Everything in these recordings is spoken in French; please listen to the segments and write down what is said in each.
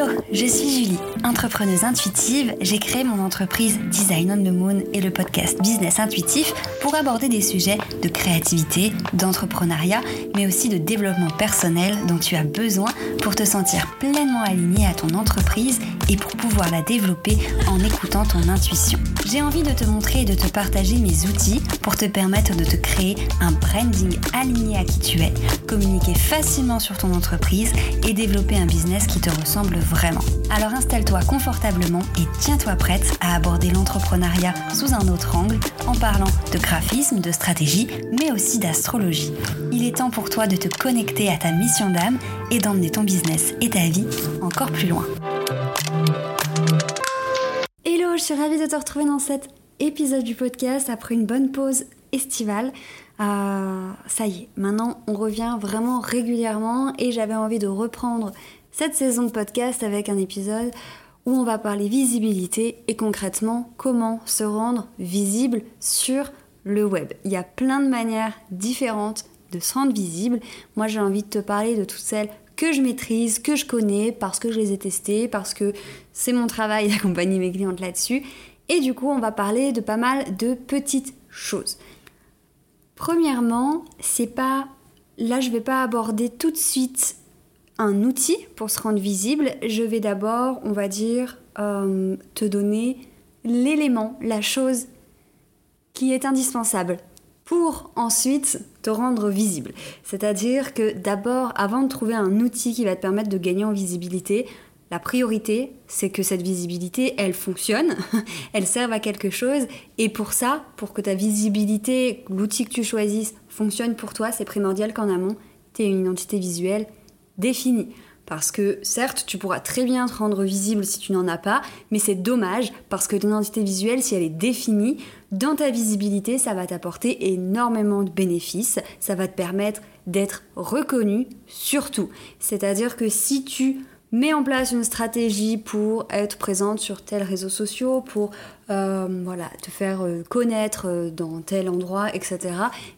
Hello, je suis Julie, entrepreneuse intuitive. J'ai créé mon entreprise Design on the Moon et le podcast Business Intuitif pour aborder des sujets de créativité, d'entrepreneuriat, mais aussi de développement personnel dont tu as besoin pour te sentir pleinement aligné à ton entreprise et pour pouvoir la développer en écoutant ton intuition. J'ai envie de te montrer et de te partager mes outils pour te permettre de te créer un branding aligné à qui tu es, communiquer facilement sur ton entreprise et développer un business qui te ressemble vraiment. Alors installe-toi confortablement et tiens-toi prête à aborder l'entrepreneuriat sous un autre angle en parlant de graphisme, de stratégie, mais aussi d'astrologie. Il est temps pour toi de te connecter à ta mission d'âme et d'emmener ton business et ta vie encore plus loin. Suis ravie de te retrouver dans cet épisode du podcast après une bonne pause estivale. Euh, ça y est, maintenant on revient vraiment régulièrement et j'avais envie de reprendre cette saison de podcast avec un épisode où on va parler visibilité et concrètement comment se rendre visible sur le web. Il y a plein de manières différentes de se rendre visible. Moi j'ai envie de te parler de toutes celles que je maîtrise, que je connais, parce que je les ai testées, parce que c'est mon travail d'accompagner mes clientes là-dessus. Et du coup, on va parler de pas mal de petites choses. Premièrement, c'est pas là je vais pas aborder tout de suite un outil pour se rendre visible. Je vais d'abord, on va dire, euh, te donner l'élément, la chose qui est indispensable pour ensuite te rendre visible. C'est-à-dire que d'abord, avant de trouver un outil qui va te permettre de gagner en visibilité, la priorité, c'est que cette visibilité, elle fonctionne, elle serve à quelque chose. Et pour ça, pour que ta visibilité, l'outil que tu choisisses, fonctionne pour toi, c'est primordial qu'en amont, tu aies une identité visuelle définie. Parce que certes, tu pourras très bien te rendre visible si tu n'en as pas, mais c'est dommage parce que ton identité visuelle, si elle est définie, dans ta visibilité, ça va t'apporter énormément de bénéfices, ça va te permettre d'être reconnu surtout. C'est-à-dire que si tu mets en place une stratégie pour être présente sur tels réseaux sociaux, pour euh, voilà, te faire euh, connaître euh, dans tel endroit, etc.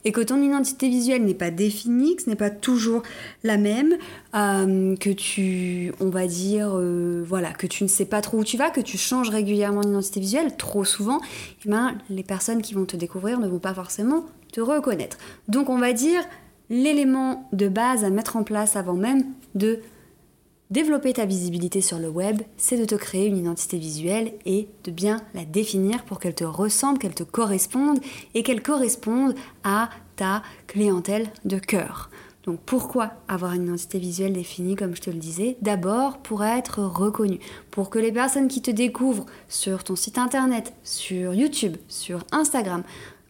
Et que ton identité visuelle n'est pas définie, que ce n'est pas toujours la même, que tu, on va dire, voilà, que tu ne sais pas trop où tu vas, que tu changes régulièrement d'identité visuelle, trop souvent, eh ben, les personnes qui vont te découvrir ne vont pas forcément te reconnaître. Donc on va dire l'élément de base à mettre en place avant même de Développer ta visibilité sur le web, c'est de te créer une identité visuelle et de bien la définir pour qu'elle te ressemble, qu'elle te corresponde et qu'elle corresponde à ta clientèle de cœur. Donc pourquoi avoir une identité visuelle définie comme je te le disais? D'abord pour être reconnu, pour que les personnes qui te découvrent sur ton site internet, sur YouTube, sur Instagram,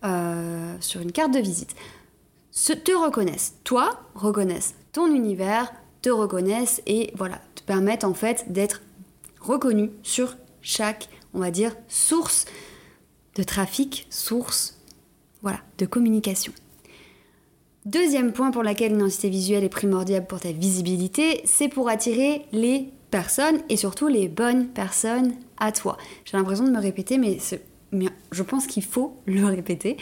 euh, sur une carte de visite, te reconnaissent. Toi, reconnaissent ton univers, te reconnaissent et voilà, te permettent en fait d'être reconnu sur chaque, on va dire, source de trafic, source voilà, de communication. Deuxième point pour lequel l'identité visuelle est primordiale pour ta visibilité, c'est pour attirer les personnes et surtout les bonnes personnes à toi. J'ai l'impression de me répéter, mais, mais je pense qu'il faut le répéter.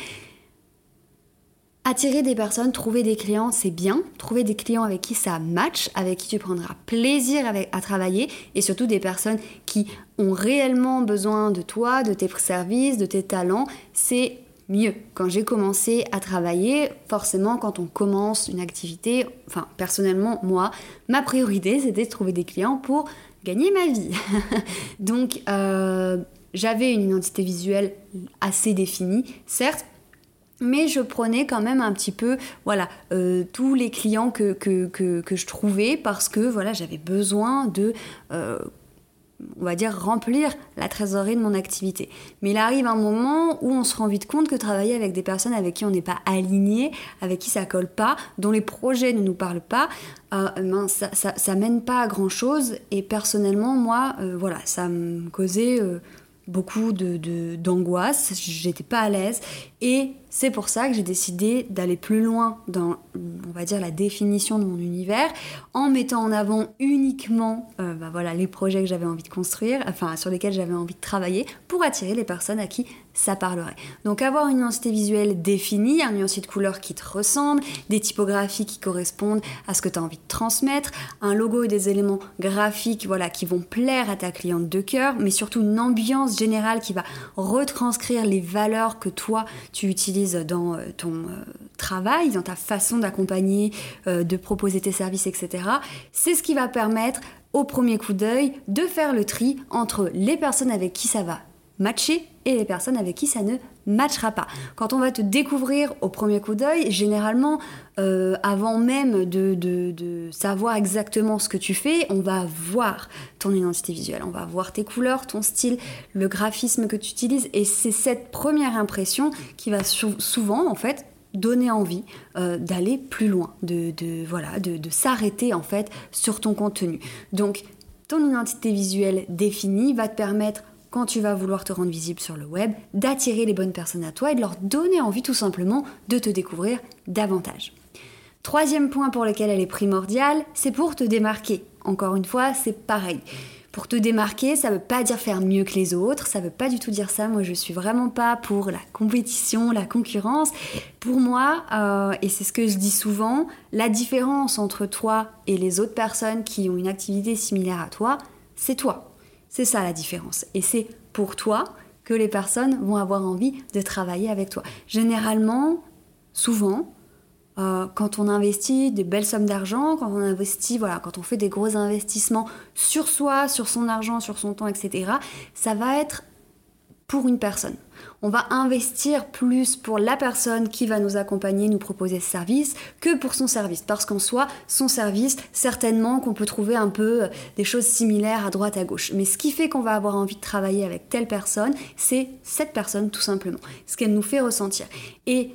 Attirer des personnes, trouver des clients, c'est bien. Trouver des clients avec qui ça match, avec qui tu prendras plaisir à travailler et surtout des personnes qui ont réellement besoin de toi, de tes services, de tes talents, c'est mieux. Quand j'ai commencé à travailler, forcément, quand on commence une activité, enfin, personnellement, moi, ma priorité, c'était de trouver des clients pour gagner ma vie. Donc, euh, j'avais une identité visuelle assez définie, certes, mais je prenais quand même un petit peu voilà euh, tous les clients que, que, que, je trouvais parce que voilà j'avais besoin de euh, on va dire remplir la trésorerie de mon activité. Mais il arrive un moment où on se rend vite compte que travailler avec des personnes avec qui on n'est pas aligné, avec qui ça colle pas, dont les projets ne nous parlent pas, euh, ben ça, ça, mène pas à grand chose. Et personnellement, moi, voilà, ça me causait beaucoup de, d'angoisse, j'étais pas à l'aise Et c'est pour ça que j'ai décidé d'aller plus loin dans, on va dire, la définition de mon univers, en mettant en avant uniquement euh, bah voilà, les projets que j'avais envie de construire, enfin sur lesquels j'avais envie de travailler, pour attirer les personnes à qui ça parlerait. Donc avoir une identité visuelle définie, un nuancier de couleurs qui te ressemble, des typographies qui correspondent à ce que tu as envie de transmettre, un logo et des éléments graphiques voilà, qui vont plaire à ta cliente de cœur, mais surtout une ambiance générale qui va retranscrire les valeurs que toi tu utilises dans euh, ton euh, travail, dans ta façon d'accompagner, euh, de proposer tes services, etc. C'est ce qui va permettre au premier coup d'œil de faire le tri entre les personnes avec qui ça va matcher et les personnes avec qui ça ne matchera pas. Quand on va te découvrir au premier coup d'œil, généralement, euh, avant même de, savoir exactement ce que tu fais, on va voir ton identité visuelle, on va voir tes couleurs, ton style, le graphisme que tu utilises, et c'est cette première impression qui va souvent, en fait, donner envie euh, d'aller plus loin, de, voilà, de s'arrêter en fait sur ton contenu. Donc, ton identité visuelle définie va te permettre quand tu vas vouloir te rendre visible sur le web, d'attirer les bonnes personnes à toi et de leur donner envie tout simplement de te découvrir davantage. Troisième point pour lequel elle est primordiale, c'est pour te démarquer. Encore une fois, c'est pareil. Pour te démarquer, ça ne veut pas dire faire mieux que les autres, ça ne veut pas du tout dire ça. Moi, je suis vraiment pas pour la compétition, la concurrence. Pour moi, euh, et c'est ce que je dis souvent, la différence entre toi et les autres personnes qui ont une activité similaire à toi, c'est toi. C'est ça la différence. Et c'est pour toi que les personnes vont avoir envie de travailler avec toi. Généralement, souvent, euh, quand on investit des belles sommes d'argent, quand on investit, voilà, quand on fait des gros investissements sur soi, sur son argent, sur son temps, etc., ça va être pour une personne. On va investir plus pour la personne qui va nous accompagner, nous proposer ce service, que pour son service. Parce qu'en soi, son service, certainement qu'on peut trouver un peu euh, des choses similaires à droite, à gauche. Mais ce qui fait qu'on va avoir envie de travailler avec telle personne, c'est cette personne tout simplement. Ce qu'elle nous fait ressentir. Et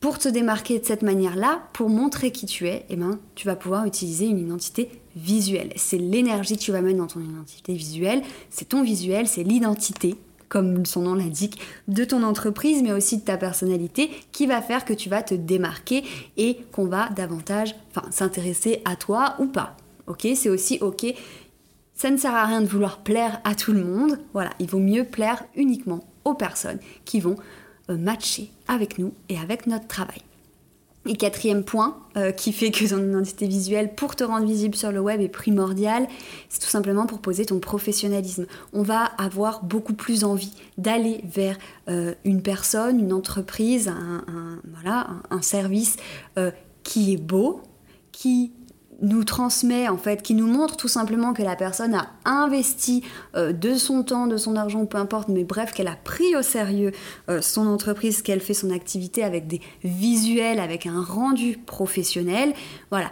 pour te démarquer de cette manière-là, pour montrer qui tu es, eh ben, tu vas pouvoir utiliser une identité visuelle. C'est l'énergie que tu vas mettre dans ton identité visuelle, c'est ton visuel, c'est l'identité comme son nom l'indique, de ton entreprise, mais aussi de ta personnalité, qui va faire que tu vas te démarquer et qu'on va davantage s'intéresser à toi ou pas. Ok, c'est aussi ok. Ça ne sert à rien de vouloir plaire à tout le monde. Voilà, il vaut mieux plaire uniquement aux personnes qui vont euh, matcher avec nous et avec notre travail. Et quatrième point euh, qui fait que ton identité visuelle pour te rendre visible sur le web est primordial, c'est tout simplement pour poser ton professionnalisme. On va avoir beaucoup plus envie d'aller vers euh, une personne, une entreprise, un, un, service euh, qui est beau, qui nous transmet en fait, qui nous montre tout simplement que la personne a investi euh, de son temps, de son argent, peu importe, mais bref, qu'elle a pris au sérieux euh, son entreprise, qu'elle fait son activité avec des visuels, avec un rendu professionnel, voilà,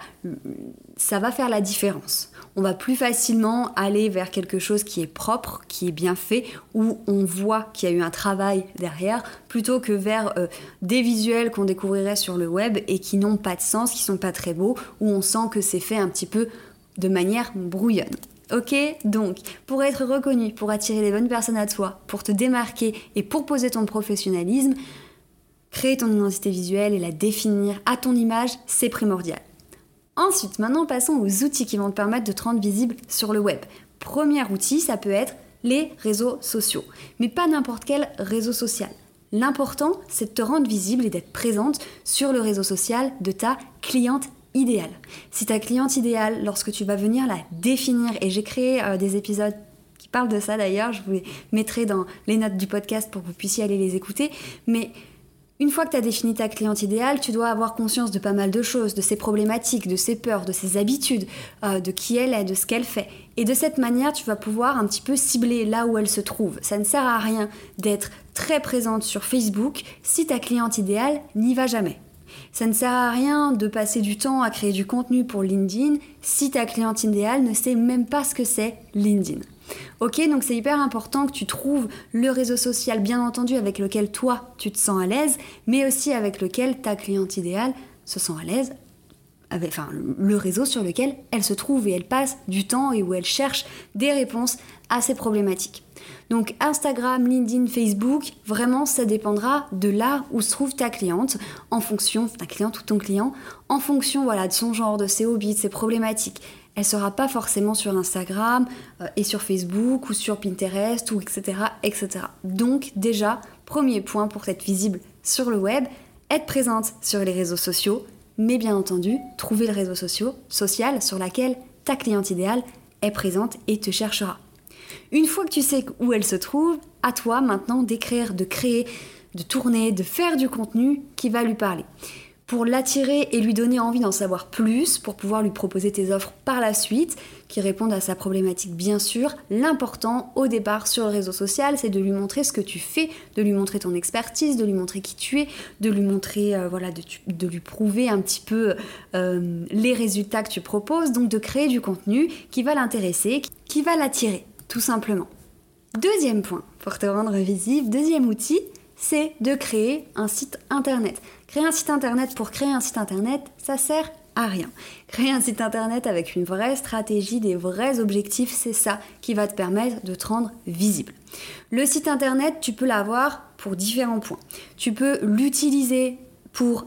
ça va faire la différence on va plus facilement aller vers quelque chose qui est propre, qui est bien fait, où on voit qu'il y a eu un travail derrière, plutôt que vers euh, des visuels qu'on découvrirait sur le web et qui n'ont pas de sens, qui sont pas très beaux, où on sent que c'est fait un petit peu de manière brouillonne. Ok Donc, pour être reconnu, pour attirer les bonnes personnes à toi, pour te démarquer et pour poser ton professionnalisme, créer ton identité visuelle et la définir à ton image, c'est primordial. Ensuite, maintenant passons aux outils qui vont te permettre de te rendre visible sur le web. Premier outil, ça peut être les réseaux sociaux. Mais pas n'importe quel réseau social. L'important, c'est de te rendre visible et d'être présente sur le réseau social de ta cliente idéale. Si ta cliente idéale, lorsque tu vas venir la définir, et j'ai créé euh, des épisodes qui parlent de ça d'ailleurs, je vous les mettrai dans les notes du podcast pour que vous puissiez aller les écouter, mais une fois que tu as défini ta cliente idéale, tu dois avoir conscience de pas mal de choses, de ses problématiques, de ses peurs, de ses habitudes, euh, de qui elle est, de ce qu'elle fait. Et de cette manière, tu vas pouvoir un petit peu cibler là où elle se trouve. Ça ne sert à rien d'être très présente sur Facebook si ta cliente idéale n'y va jamais. Ça ne sert à rien de passer du temps à créer du contenu pour LinkedIn si ta cliente idéale ne sait même pas ce que c'est LinkedIn. Ok, donc c'est hyper important que tu trouves le réseau social, bien entendu, avec lequel toi tu te sens à l'aise, mais aussi avec lequel ta cliente idéale se sent à l'aise enfin, le réseau sur lequel elle se trouve et elle passe du temps et où elle cherche des réponses à ces problématiques. Donc Instagram, LinkedIn, Facebook, vraiment ça dépendra de là où se trouve ta cliente en fonction, ta cliente ou ton client, en fonction de son genre, de ses hobbies, de ses problématiques. Elle sera pas forcément sur Instagram euh, et sur Facebook ou sur Pinterest ou etc. etc. Donc déjà, premier point pour être visible sur le web, être présente sur les réseaux sociaux, mais bien entendu, trouver le réseau social sur lequel ta cliente idéale est présente et te cherchera. Une fois que tu sais où elle se trouve, à toi maintenant d'écrire, de créer, de tourner, de faire du contenu qui va lui parler pour l'attirer et lui donner envie d'en savoir plus, pour pouvoir lui proposer tes offres par la suite, qui répondent à sa problématique bien sûr. L'important au départ sur le réseau social, c'est de lui montrer ce que tu fais, de lui montrer ton expertise, de lui montrer qui tu es, de lui montrer, euh, voilà, de, lui prouver un petit peu euh, les résultats que tu proposes, donc de créer du contenu qui va l'intéresser, qui va l'attirer, tout simplement. Deuxième point, pour te rendre visible, deuxième outil, c'est de créer un site internet. Créer un site internet pour créer un site internet, ça sert à rien. Créer un site internet avec une vraie stratégie, des vrais objectifs, c'est ça qui va te permettre de te rendre visible. Le site internet, tu peux l'avoir pour différents points. Tu peux l'utiliser pour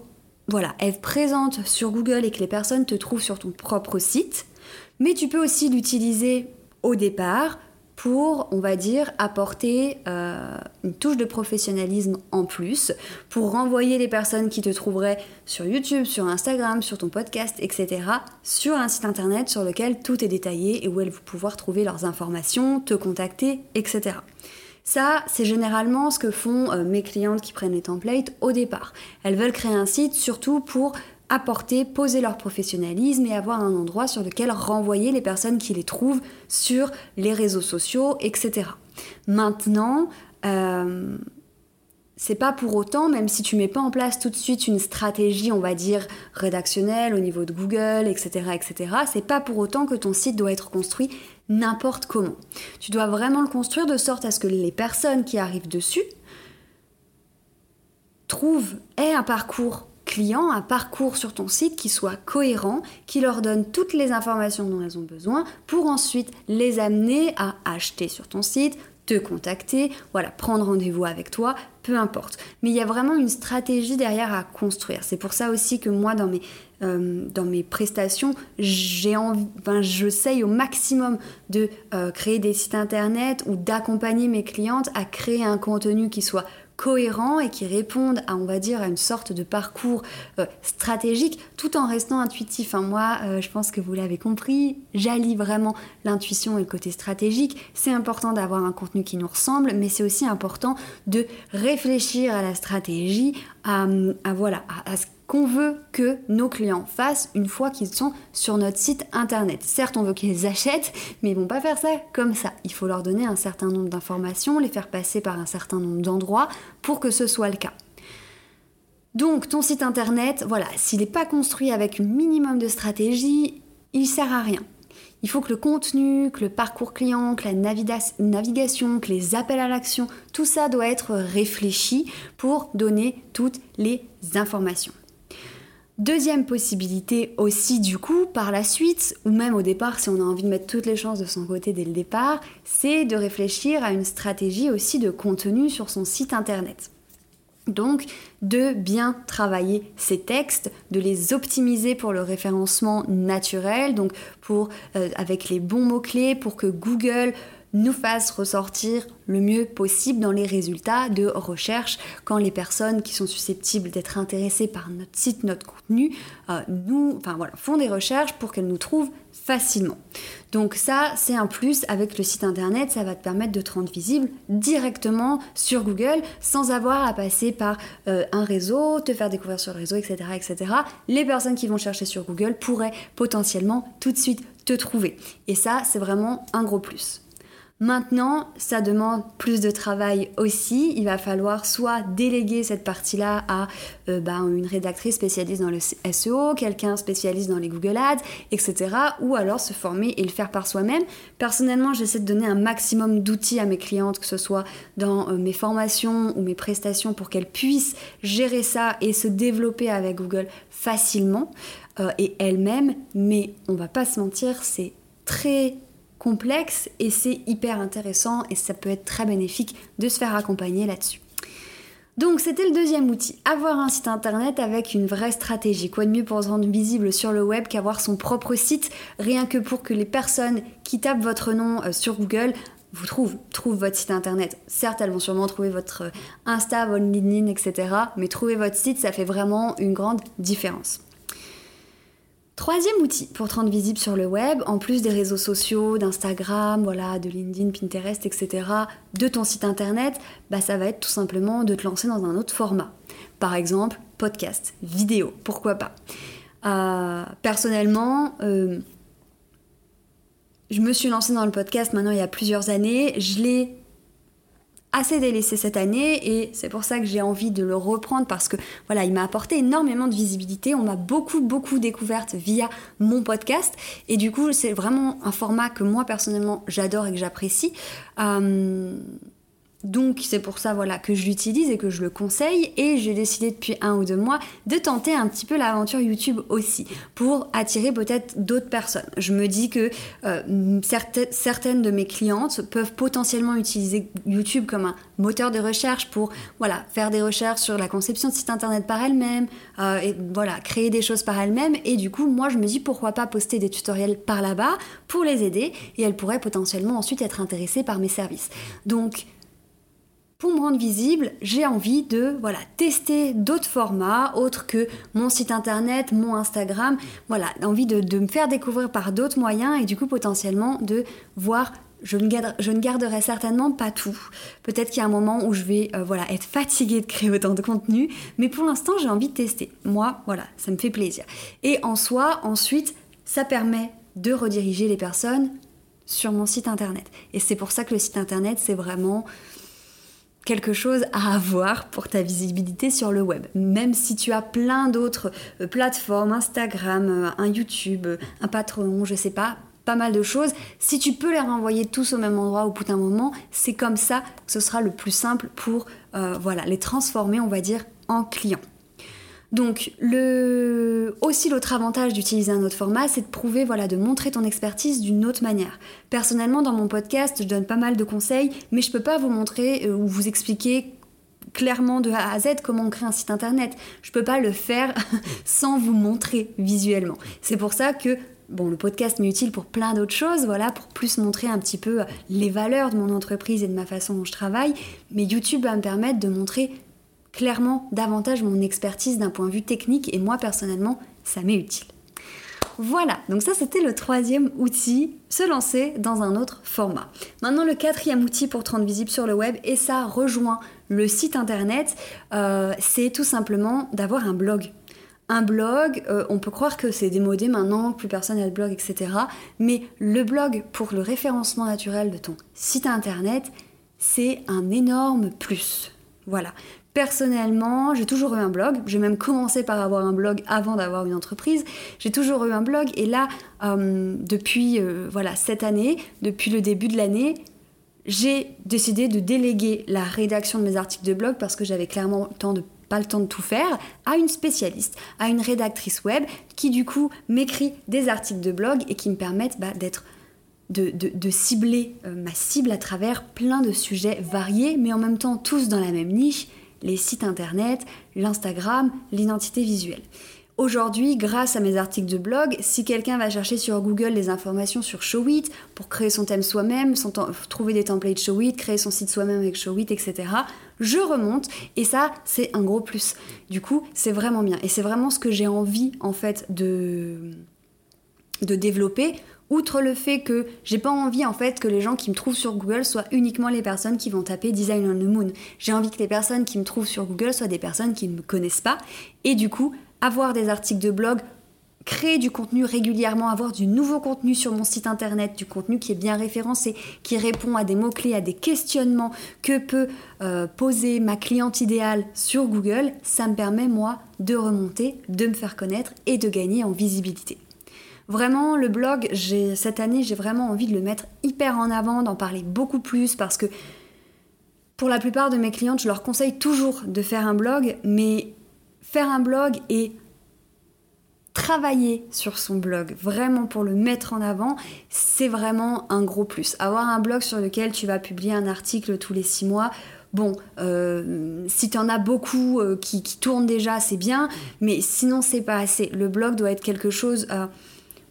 voilà, être présente sur Google et que les personnes te trouvent sur ton propre site, mais tu peux aussi l'utiliser au départ pour, on va dire, apporter euh, une touche de professionnalisme en plus, pour renvoyer les personnes qui te trouveraient sur YouTube, sur Instagram, sur ton podcast, etc., sur un site internet sur lequel tout est détaillé et où elles vont pouvoir trouver leurs informations, te contacter, etc. Ça, c'est généralement ce que font euh, mes clientes qui prennent les templates au départ. Elles veulent créer un site surtout pour apporter, poser leur professionnalisme et avoir un endroit sur lequel renvoyer les personnes qui les trouvent sur les réseaux sociaux, etc. Maintenant, euh, c'est pas pour autant, même si tu mets pas en place tout de suite une stratégie, on va dire, rédactionnelle au niveau de Google, etc., etc., c'est pas pour autant que ton site doit être construit n'importe comment. Tu dois vraiment le construire de sorte à ce que les personnes qui arrivent dessus trouvent, aient un parcours un parcours sur ton site qui soit cohérent, qui leur donne toutes les informations dont elles ont besoin pour ensuite les amener à acheter sur ton site, te contacter, voilà, prendre rendez-vous avec toi, peu importe. Mais il y a vraiment une stratégie derrière à construire. C'est pour ça aussi que moi, dans mes, euh, prestations, j'ai j'essaye au maximum de euh, créer des sites internet ou d'accompagner mes clientes à créer un contenu qui soit cohérents et qui répondent à, on va dire, à une sorte de parcours euh, stratégique tout en restant intuitif. Hein. Moi, euh, je pense que vous l'avez compris, j'allie vraiment l'intuition et le côté stratégique. C'est important d'avoir un contenu qui nous ressemble, mais c'est aussi important de réfléchir à la stratégie, à, voilà, à, à ce qu'on veut que nos clients fassent une fois qu'ils sont sur notre site internet. Certes, on veut qu'ils achètent, mais ils vont pas faire ça comme ça. Il faut leur donner un certain nombre d'informations, les faire passer par un certain nombre d'endroits pour que ce soit le cas. Donc ton site internet, voilà, s'il n'est pas construit avec un minimum de stratégie, il sert à rien. Il faut que le contenu, que le parcours client, que la navigation, que les appels à l'action, tout ça doit être réfléchi pour donner toutes les informations. Deuxième possibilité aussi du coup par la suite, ou même au départ si on a envie de mettre toutes les chances de son côté dès le départ, c'est de réfléchir à une stratégie aussi de contenu sur son site internet. Donc de bien travailler ses textes, de les optimiser pour le référencement naturel, donc pour euh, avec les bons mots-clés pour que Google nous fasse ressortir le mieux possible dans les résultats de recherche quand les personnes qui sont susceptibles d'être intéressées par notre site, notre contenu, euh, nous, enfin voilà, font des recherches pour qu'elles nous trouvent facilement. Donc ça, c'est un plus avec le site internet, ça va te permettre de te rendre visible directement sur Google sans avoir à passer par euh, un réseau, te faire découvrir sur le réseau, etc., etc. Les personnes qui vont chercher sur Google pourraient potentiellement tout de suite te trouver. Et ça, c'est vraiment un gros plus. Maintenant, ça demande plus de travail aussi. Il va falloir soit déléguer cette partie-là à euh, ben, une rédactrice spécialiste dans le SEO, quelqu'un spécialiste dans les Google Ads, etc. Ou alors se former et le faire par soi-même. Personnellement, j'essaie de donner un maximum d'outils à mes clientes, que ce soit dans euh, mes formations ou mes prestations, pour qu'elles puissent gérer ça et se développer avec Google facilement euh, et elles-mêmes. Mais on va pas se mentir, c'est très complexe et c'est hyper intéressant et ça peut être très bénéfique de se faire accompagner là-dessus. Donc c'était le deuxième outil, avoir un site internet avec une vraie stratégie. Quoi de mieux pour se rendre visible sur le web qu'avoir son propre site, rien que pour que les personnes qui tapent votre nom euh, sur Google vous trouvent, trouvent votre site internet. Certes, elles vont sûrement trouver votre euh, Insta, votre LinkedIn, etc. Mais trouver votre site, ça fait vraiment une grande différence. Troisième outil pour te rendre visible sur le web, en plus des réseaux sociaux, d'Instagram, voilà, de LinkedIn, Pinterest, etc., de ton site internet, bah ça va être tout simplement de te lancer dans un autre format. Par exemple, podcast, vidéo, pourquoi pas. Euh, personnellement, euh, je me suis lancée dans le podcast maintenant il y a plusieurs années. Je l'ai assez délaissé cette année et c'est pour ça que j'ai envie de le reprendre parce que voilà, il m'a apporté énormément de visibilité. On m'a beaucoup beaucoup découverte via mon podcast et du coup c'est vraiment un format que moi personnellement j'adore et que j'apprécie. Euh, donc c'est pour ça voilà que je l'utilise et que je le conseille et j'ai décidé depuis un ou deux mois de tenter un petit peu l'aventure YouTube aussi pour attirer peut-être d'autres personnes. Je me dis que euh, certaines de mes clientes peuvent potentiellement utiliser YouTube comme un moteur de recherche pour voilà faire des recherches sur la conception de site internet par elles-mêmes euh, et voilà créer des choses par elles-mêmes et du coup moi je me dis pourquoi pas poster des tutoriels par là-bas pour les aider et elles pourraient potentiellement ensuite être intéressées par mes services. Donc pour me rendre visible, j'ai envie de voilà, tester d'autres formats autres que mon site internet, mon Instagram. Voilà, envie de, me faire découvrir par d'autres moyens et du coup potentiellement de voir je ne, garderai certainement pas tout. Peut-être qu'il y a un moment où je vais euh, voilà, être fatiguée de créer autant de contenu, mais pour l'instant j'ai envie de tester. Moi, voilà, ça me fait plaisir. Et en soi, ensuite, ça permet de rediriger les personnes sur mon site internet. Et c'est pour ça que le site internet, c'est vraiment quelque chose à avoir pour ta visibilité sur le web. Même si tu as plein d'autres euh, plateformes, Instagram, euh, un YouTube, euh, un Patreon, je sais pas, pas mal de choses. Si tu peux les renvoyer tous au même endroit au bout d'un moment, c'est comme ça que ce sera le plus simple pour voilà, les transformer, on va dire, en clients. Donc, aussi l'autre avantage d'utiliser un autre format, c'est de prouver, voilà, de montrer ton expertise d'une autre manière. Personnellement, dans mon podcast, je donne pas mal de conseils, mais je peux pas vous montrer euh, ou vous expliquer clairement de A à Z comment on crée un site internet. Je peux pas le faire sans vous montrer visuellement. C'est pour ça que Bon, le podcast m'est utile pour plein d'autres choses, voilà, pour plus montrer un petit peu les valeurs de mon entreprise et de ma façon dont je travaille. Mais YouTube va me permettre de montrer clairement davantage mon expertise d'un point de vue technique et moi personnellement, ça m'est utile. Voilà, donc ça c'était le troisième outil, se lancer dans un autre format. Maintenant le quatrième outil pour te rendre visible sur le web, et ça rejoint le site internet, euh, c'est tout simplement d'avoir un blog. Un blog, euh, on peut croire que c'est démodé maintenant, plus personne n'a de blog, etc. Mais le blog pour le référencement naturel de ton site internet, c'est un énorme plus. Voilà. Personnellement, j'ai toujours eu un blog. J'ai même commencé par avoir un blog avant d'avoir une entreprise. J'ai toujours eu un blog et là, euh, depuis euh, voilà cette année, depuis le début de l'année, j'ai décidé de déléguer la rédaction de mes articles de blog parce que j'avais clairement de, pas le temps de tout faire, à une spécialiste, à une rédactrice web qui du coup m'écrit des articles de blog et qui me permettent bah, d'être de, cibler euh, ma cible à travers plein de sujets variés, mais en même temps tous dans la même niche, les sites internet, l'Instagram, l'identité visuelle. Aujourd'hui, grâce à mes articles de blog, si quelqu'un va chercher sur Google les informations sur Showit pour créer son thème soi-même, trouver des templates Showit, créer son site soi-même avec Showit, etc., je remonte et ça, c'est un gros plus. Du coup, c'est vraiment bien. Et c'est vraiment ce que j'ai envie, en fait, de, de développer Outre le fait que j'ai pas envie en fait que les gens qui me trouvent sur Google soient uniquement les personnes qui vont taper Design on the Moon. J'ai envie que les personnes qui me trouvent sur Google soient des personnes qui ne me connaissent pas et du coup avoir des articles de blog créer du contenu régulièrement, avoir du nouveau contenu sur mon site internet, du contenu qui est bien référencé, qui répond à des mots-clés, à des questionnements que peut euh, poser ma cliente idéale sur Google, ça me permet moi de remonter, de me faire connaître et de gagner en visibilité. Vraiment, le blog, cette année, j'ai vraiment envie de le mettre hyper en avant, d'en parler beaucoup plus parce que pour la plupart de mes clientes, je leur conseille toujours de faire un blog, mais faire un blog et travailler sur son blog, vraiment pour le mettre en avant, c'est vraiment un gros plus. Avoir un blog sur lequel tu vas publier un article tous les six mois, bon, euh, si tu en as beaucoup euh, qui, tournent déjà, c'est bien, mais sinon c'est pas assez. Le blog doit être quelque chose... Euh,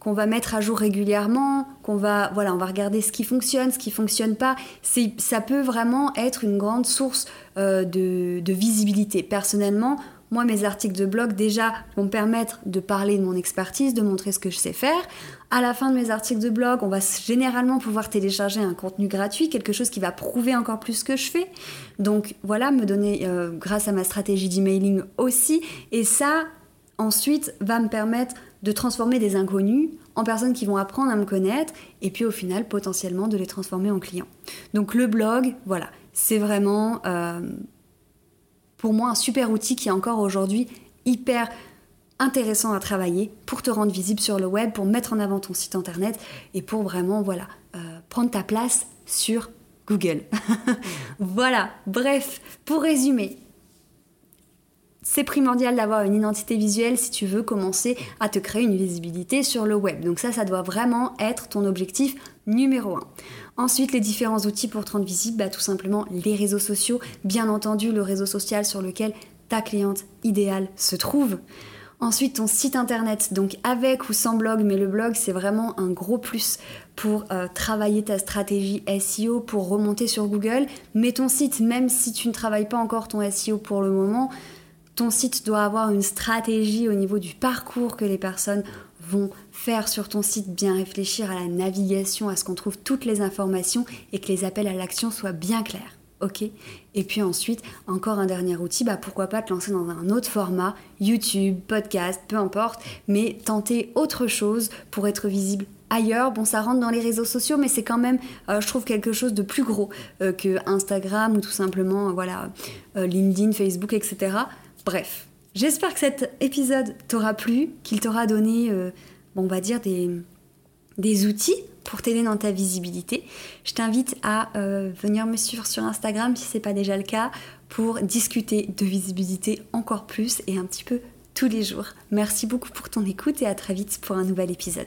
qu'on va mettre à jour régulièrement, qu'on va voilà, on va regarder ce qui fonctionne, ce qui fonctionne pas. C'est, ça peut vraiment être une grande source de, de, visibilité. Personnellement, moi, mes articles de blog, déjà, vont permettre de parler de mon expertise, de montrer ce que je sais faire. À la fin de mes articles de blog, on va généralement pouvoir télécharger un contenu gratuit, quelque chose qui va prouver encore plus ce que je fais. Donc voilà, me donner, euh, grâce à ma stratégie d'emailing aussi. Et ça, ensuite, va me permettre de transformer des inconnus en personnes qui vont apprendre à me connaître et puis au final, potentiellement, de les transformer en clients. Donc le blog, voilà, c'est vraiment... Euh, pour moi un super outil qui est encore aujourd'hui hyper intéressant à travailler pour te rendre visible sur le web, pour mettre en avant ton site internet et pour vraiment voilà euh, prendre ta place sur Google. voilà, bref, pour résumer, c'est primordial d'avoir une identité visuelle si tu veux commencer à te créer une visibilité sur le web. Donc ça, ça doit vraiment être ton objectif numéro un. Ensuite, les différents outils pour te rendre visible, bah, tout simplement les réseaux sociaux, bien entendu le réseau social sur lequel ta cliente idéale se trouve. Ensuite, ton site internet, donc avec ou sans blog, mais le blog c'est vraiment un gros plus pour euh, travailler ta stratégie SEO, pour remonter sur Google. Mais ton site, même si tu ne travailles pas encore ton SEO pour le moment, ton site doit avoir une stratégie au niveau du parcours que les personnes vont faire sur ton site, bien réfléchir à la navigation, à ce qu'on trouve toutes les informations et que les appels à l'action soient bien clairs. Ok? Et puis ensuite, encore un dernier outil, bah pourquoi pas te lancer dans un autre format, YouTube, podcast, peu importe, mais tenter autre chose pour être visible ailleurs. Bon, ça rentre dans les réseaux sociaux, mais c'est quand même, euh, je trouve, quelque chose de plus gros euh, que Instagram ou tout simplement, euh, voilà, LinkedIn, Facebook, etc. Bref, j'espère que cet épisode t'aura plu, qu'il t'aura donné, euh, on va dire, des, outils pour t'aider dans ta visibilité. Je t'invite à euh, venir me suivre sur Instagram si ce n'est pas déjà le cas pour discuter de visibilité encore plus et un petit peu tous les jours. Merci beaucoup pour ton écoute et à très vite pour un nouvel épisode.